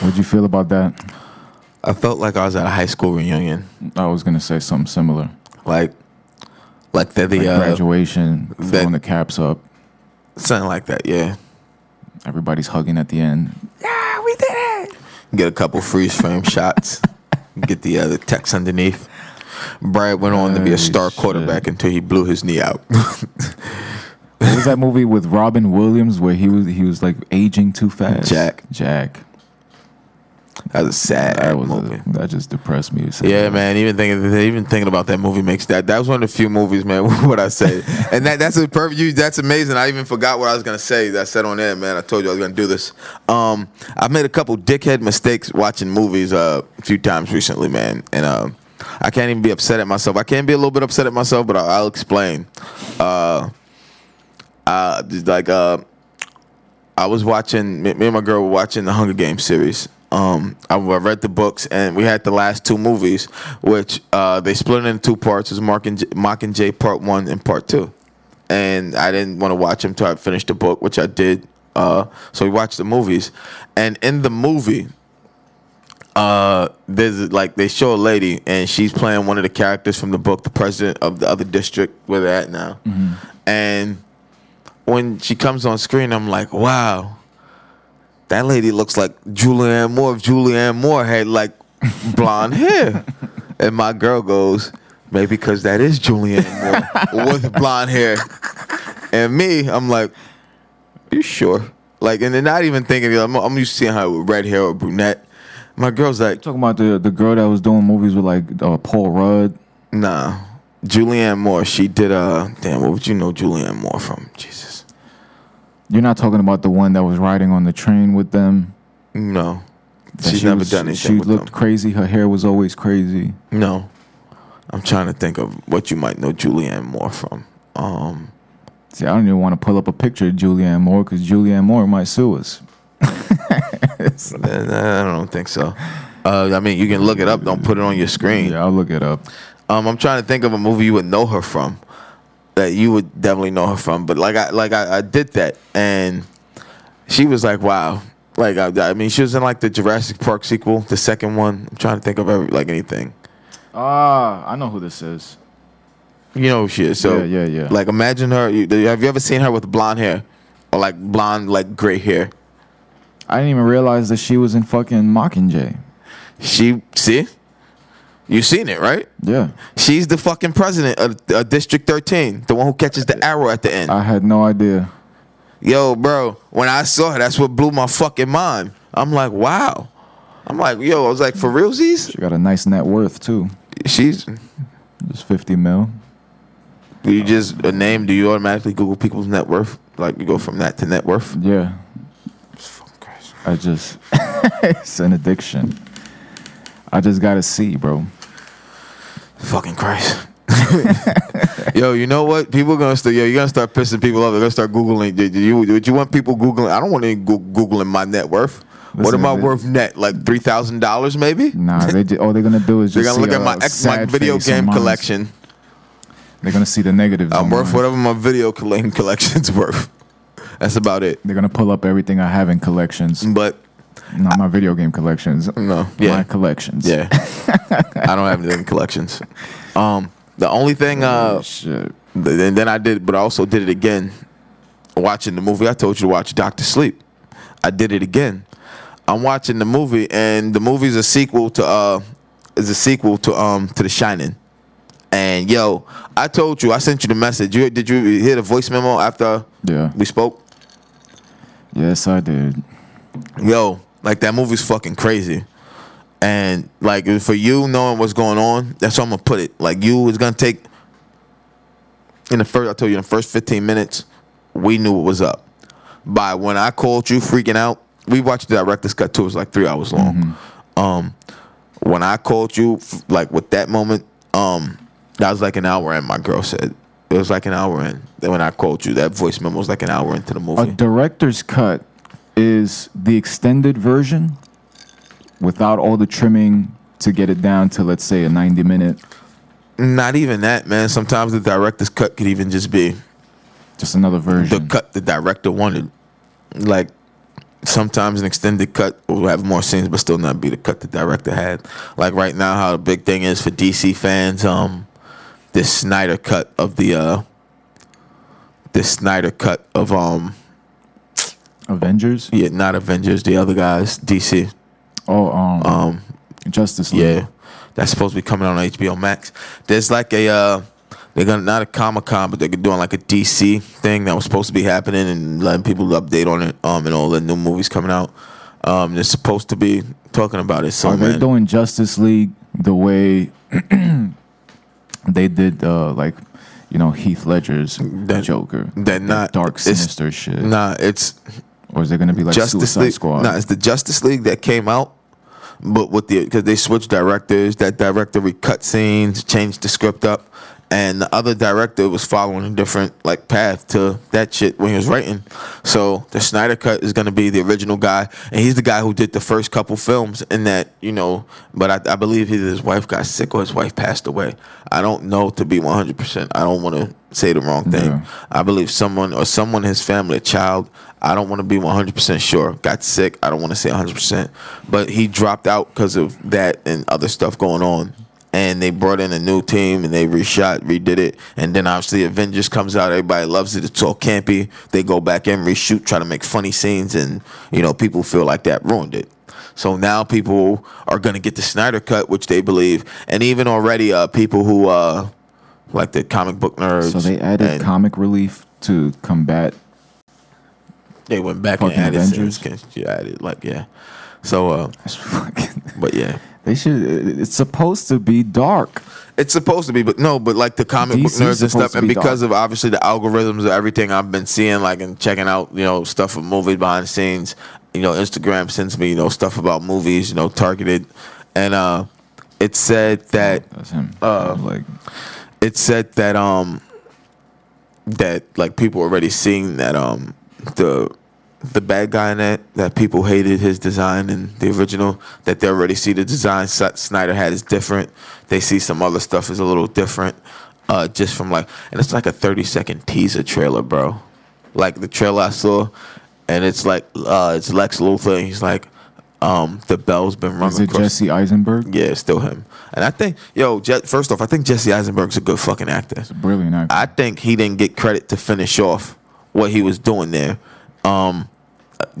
What'd you feel about that? I felt like I was at a high school reunion. I was gonna say something similar. Like, like the, the Like uh, graduation, that- throwing the caps up. something like that. Yeah, Everybody's hugging at the end. Yeah, we did it. Get a couple freeze frame shots. Get the other text underneath. Brad went on to be a star shit. quarterback until he blew his knee out. What was that movie with Robin Williams where he was he was like aging too fast? Jack. Jack. That was a sad That was a, that just depressed me. Yeah, man. Even thinking, even thinking about that movie makes that. That was one of the few movies, man. What I say, and that that's a perfect. You, that's amazing. I even forgot what I was gonna say. That I said on there, man. I told you I was gonna do this. Um, I've made a couple dickhead mistakes watching movies uh, a few times recently, man, and uh, I can't even be upset at myself. I can't be a little bit upset at myself, but I'll, I'll explain. Uh, uh, like uh, I was watching. Me, me and my girl were watching the Hunger Games series. Um, I, I read the books, and we had the last two movies, which uh, they split it into two parts. It was Mark and J, Mockingjay Part One and Part Two, and I didn't want to watch them until I finished the book, which I did. Uh, so we watched the movies, and in the movie, uh, there's like they show a lady, and she's playing one of the characters from the book, the president of the other district where they're at now, and when she comes on screen, I'm like, wow, that lady looks like Julianne Moore if Julianne Moore had like blonde hair. And my girl goes, maybe because that is Julianne Moore with blonde hair. And me, I'm like, you sure? Like, and they're not even thinking, I'm, I'm used to seeing her with red hair or brunette. My girl's like, Talking about the the girl that was doing movies with like uh, Paul Rudd. nah. Julianne Moore, she did, uh, damn, what would you know Julianne Moore from? Jesus. You're not talking about the one that was riding on the train with them. No. that She's she never was- done anything She with looked them. crazy. Her hair was always crazy. No. I'm trying to think of what you might know Julianne Moore from. Um, See, I don't even want to pull up a picture of Julianne Moore because Julianne Moore might sue us. I don't think so. Uh, I mean, you can look it up. Don't put it on your screen. Yeah, I'll look it up. Um, I'm trying to think of a movie you would know her from, that you would definitely know her from. But like I like I, I did that, and she was like, "Wow." Like I, I mean, she was in like the Jurassic Park sequel, the second one. I'm trying to think of every, like anything. Ah, I know who this is. You know who she is. So Yeah, yeah, yeah. Like imagine her. You, have you ever seen her with blonde hair, or like blonde like gray hair? I didn't even realize that she was in fucking Mockingjay. She see, you seen it right? Yeah, She's the fucking president of uh, District 13, the one who catches the arrow at the end. I had no idea. Yo, bro, when I saw her, that's what blew my fucking mind. I'm like, wow. I'm like, yo, I was like, for realsies? She got a nice net worth too. She's, Just 50 mil. do you just, a name, do you automatically Google people's net worth? Like, you go from that to net worth? Yeah. I just, it's an addiction. I just gotta see, bro. Fucking Christ. yo, you know what? People are gonna start. Yo, you're gonna start pissing people off. They're gonna start googling. Did you? Would you want people googling? I don't want any go- googling my net worth. what am I worth net? Like three thousand dollars, maybe? Nah, they ju- all they're gonna do is just. They're just gonna look at my a X, my video game collection. They're gonna see the negatives. I'm worth mine. whatever my video coll- collection's worth. That's about it. They're gonna pull up everything I have in collections, But not my video game collections. no, yeah, my collections. yeah. I don't have anything in collections. Um, the only thing, uh, Shit. th- and then I did, but I also did it again. Watching the movie, I told you to watch Doctor Sleep. I did it again. I'm watching the movie, and the movie's a sequel to uh, is a sequel to um to The Shining. And yo, I told you, I sent you the message. You did you hear the voice memo after Yeah. we spoke? Yes, I did. yo, like that movie's fucking crazy. And like for you knowing what's going on, that's how I'm gonna put it. Like you is gonna take in the first I told you in the first 15 minutes, we knew what was up. By when I called you freaking out, we watched the director's cut too, it was like three hours long. Um when I called you like with that moment, um, that was like an hour in, my girl said. It was like an hour in. Then when I called you, that voice memo was like an hour into the movie. A director's cut is the extended version without all the trimming to get it down to let's say a 90 minute. Not even that, man. Sometimes the director's cut could even just be Just another version. the cut the director wanted. Like sometimes an extended cut will have more scenes, but still not be the cut the director had. Like right now, how the big thing is for DC fans, um, this Snyder cut of the uh, this Snyder cut of um, Avengers. yeah, not Avengers, the other guys, DC. Oh, um, Um, Justice League. yeah, that's supposed to be coming out on HBO Max. There's like a uh, they're gonna not a Comic Con, but they're doing like a DC thing that was supposed to be happening and letting people update on it. Um, and all the new movies coming out. Um, they're supposed to be talking about it. So Are they man, doing Justice League the way they did, uh, like, you know, Heath Ledger's That- Joker? that That not- dark, sinister shit. nah, it's or is it going to be like Justice Suicide League. Squad? Nah, it's the Justice League that came out, but with the because they switched directors. That director recut scenes, changed the script up, and the other director was following a different like path to that shit when he was writing. So the Snyder cut is gonna be the original guy, and he's the guy who did the first couple films. In that you know, but I, I believe either his wife got sick or his wife passed away. I don't know to be one hundred percent. I don't want to say the wrong thing. Yeah. I believe someone or someone in his family, a child, I don't want to be 100% sure, got sick. I don't want to say 100%. But he dropped out because of that and other stuff going on. And they brought in a new team and they reshot, redid it. And then obviously Avengers comes out. Everybody loves it. It's all campy. They go back and reshoot, try to make funny scenes. And, you know, people feel like that ruined it. So now people are going to get the Snyder cut, which they believe. And even already uh, people who, uh, like the comic book nerds. so they added and- comic relief to combat. They went back and added Avengers? scenes. Yeah, added like yeah. So, uh, fucking. but yeah, They should. It's supposed to be dark. it's supposed to be, but no, but like the comic book nerds and stuff, and be because dark. of obviously the algorithms of everything I've been seeing, like and checking out, you know, stuff of movies behind the scenes. You know, Instagram sends me, you know, stuff about movies, you know, targeted, and uh, it said that That's him. Uh, like it said that um that like people already seeing that um the the bad guy in that that people hated his design in the original that they already see the design Snyder had is different. They see some other stuff is a little different. Uh, just from like, and it's like a thirty second teaser trailer, bro. Like the trailer I saw, and it's like uh, it's Lex Luthor, and he's like, um, the bell's been rung is it across. Jesse Eisenberg? Yeah, it's still him. And I think, yo, Je- first off, I think Jesse Eisenberg's a good fucking actor. It's a brilliant actor. I think he didn't get credit to finish off what he was doing there, um,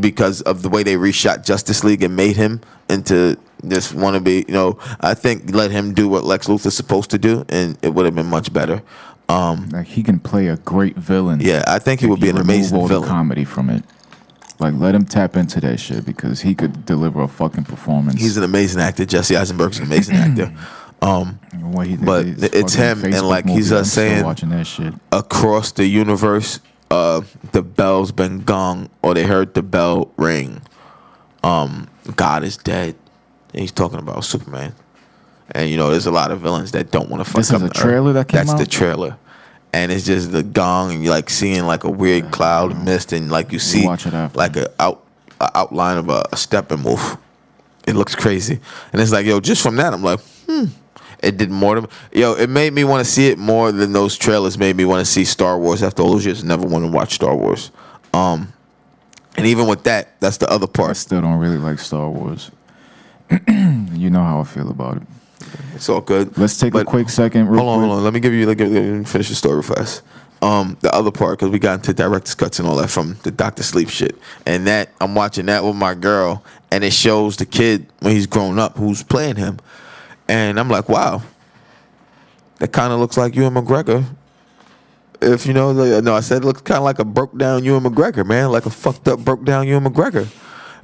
because of the way they reshot Justice League and made him into this wannabe. You know, I think let him do what Lex Luthor's supposed to do, and it would have been much better. Um, like he can play a great villain. yeah, I think he would be an amazing all the villain. comedy from it. Like let him tap into that shit because he could deliver a fucking performance. He's an amazing actor. Jesse Eisenberg's an amazing actor. Um, What he but it's him, and, like, he's, uh, saying- watching that shit. across the universe, uh, the bell's been gong, or they heard the bell ring. Um, God is dead. And he's talking about Superman. And you know, there's a lot of villains that don't want to fuck This up is a the Earth. trailer that came That's the trailer. And it's just the gong, and you're like seeing like a weird cloud mist, and like you see like a out a outline of a, a Steppenwolf. It looks crazy, and it's like yo, just from that, I'm like, hmm. It did more to yo. It made me want to see it more than those trailers made me want to see Star Wars. After all those years, never want to watch Star Wars. Um, and even with that, that's the other part. I still don't really like Star Wars. you know how I feel about it. It's all good. Let's take a quick second. Hold on, quick. hold on. Let me give you. Let me, let me finish the story fast. Um, the other part because we got into director's cuts and all that from the Doctor Sleep shit, and that I'm watching that with my girl, and it shows the kid when he's grown up who's playing him, and I'm like, wow, that kind of looks like Ewan McGregor. If you know, like, no, I said it looks kind of like a broke down Ewan McGregor, man, like a fucked up broke down Ewan McGregor,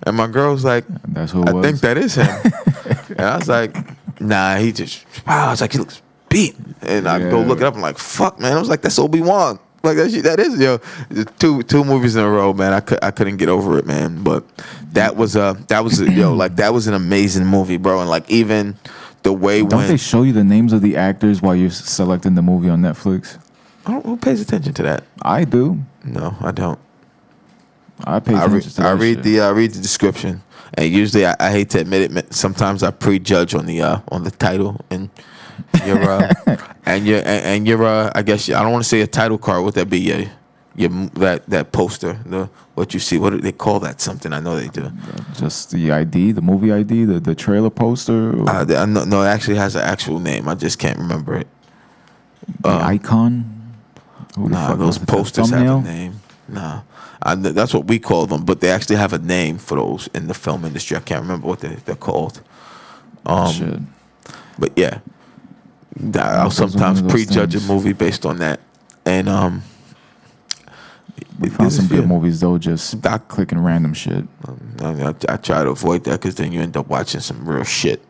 and my girl's like, That's who I was. think that is him. and I was like, nah, he just wow. I was like, he looks beat. And I go look it up. I'm like, fuck, man. I was like, that's Obi Wan. Like that shit, that is yo. Two two movies in a row, man. I could I couldn't get over it, man. But that was uh that was yo like that was an amazing movie, bro. And like even the way Don't when they show you the names of the actors while you're selecting the movie on Netflix? I don't, who pays attention to that? I do. No, I don't. I pay I, attention re- to I that read shit. the I read the description, and usually I, I hate to admit it. Sometimes I prejudge on the uh, on the title and your uh, and your and, and your uh, I guess I don't want to say a title card. What that be? Yeah, your that that poster, the what you see. What do they call that? Something I know they do. Just the ID, the movie ID, the, the trailer poster, Uh, I no, it actually has an actual name. I just can't remember it. the icon. Who Nah, those was it? The posters have a name. Nah, I, that's what we call them, but they actually have a name for those in the film industry. I can't remember what they, they're called. Um, Shit. But yeah, I'll Those are one sometimes prejudge a movie based on that. And um, We found some good movies though, just Doc- clicking random shit. I, I, I try to avoid that because then you end up watching some real shit.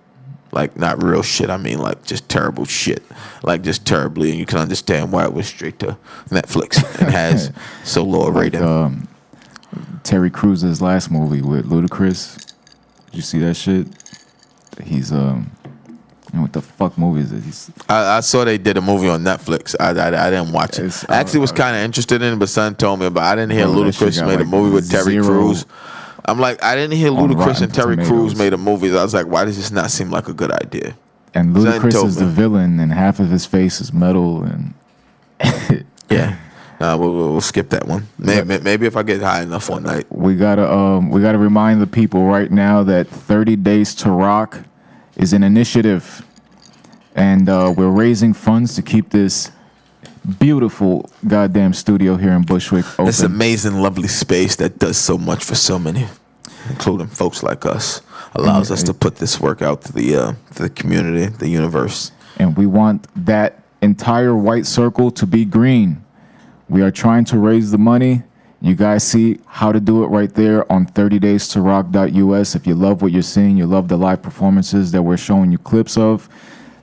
Like not real shit. I mean like just terrible shit. Like just terribly, and you can understand why it was straight to Netflix and has so low a rating. Um, Terry Crews's last movie with Ludacris. Did you see that shit? He's um, what the fuck movie is it? He's I, I saw they did a movie on Netflix. I, I, I didn't watch it. I actually was uh, kind of interested in it, but son told me about. I didn't hear Bro, that shit Ludacris made a movie with Terry zero Crews. I'm like, I didn't hear Ludacris and Terry Tomatoes. Crews made a movie. I was like, why does this not seem like a good idea? and Ludacris is the villain, and half of his face is metal, and Yeah. Uh, we'll, we'll, we'll skip that one. Maybe, maybe if I get high enough one night. we gotta um we gotta remind the people right now that 30 Days to Rock is an initiative, and uh, we're raising funds to keep this beautiful goddamn studio here in Bushwick open. This amazing, lovely space that does so much for so many, including folks like us, allows us to put this work out to the uh, to the community, the universe. and we want that entire white circle to be green. We are trying to raise the money. You guys see how to do it right there on 30days2rock.us. If you love what you're seeing, you love the live performances that we're showing you clips of,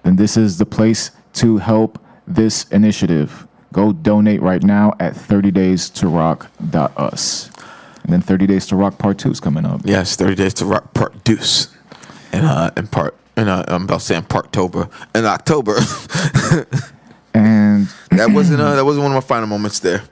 then this is the place to help this initiative. Go donate right now at 30days2rock.us. And then 30 Days to Rock Part 2 is coming up. Yes, thirty days to rock part deuce, and uh, and part and uh, I'm about saying Parktober in October. And that wasn't uh, that wasn't one of my final moments there.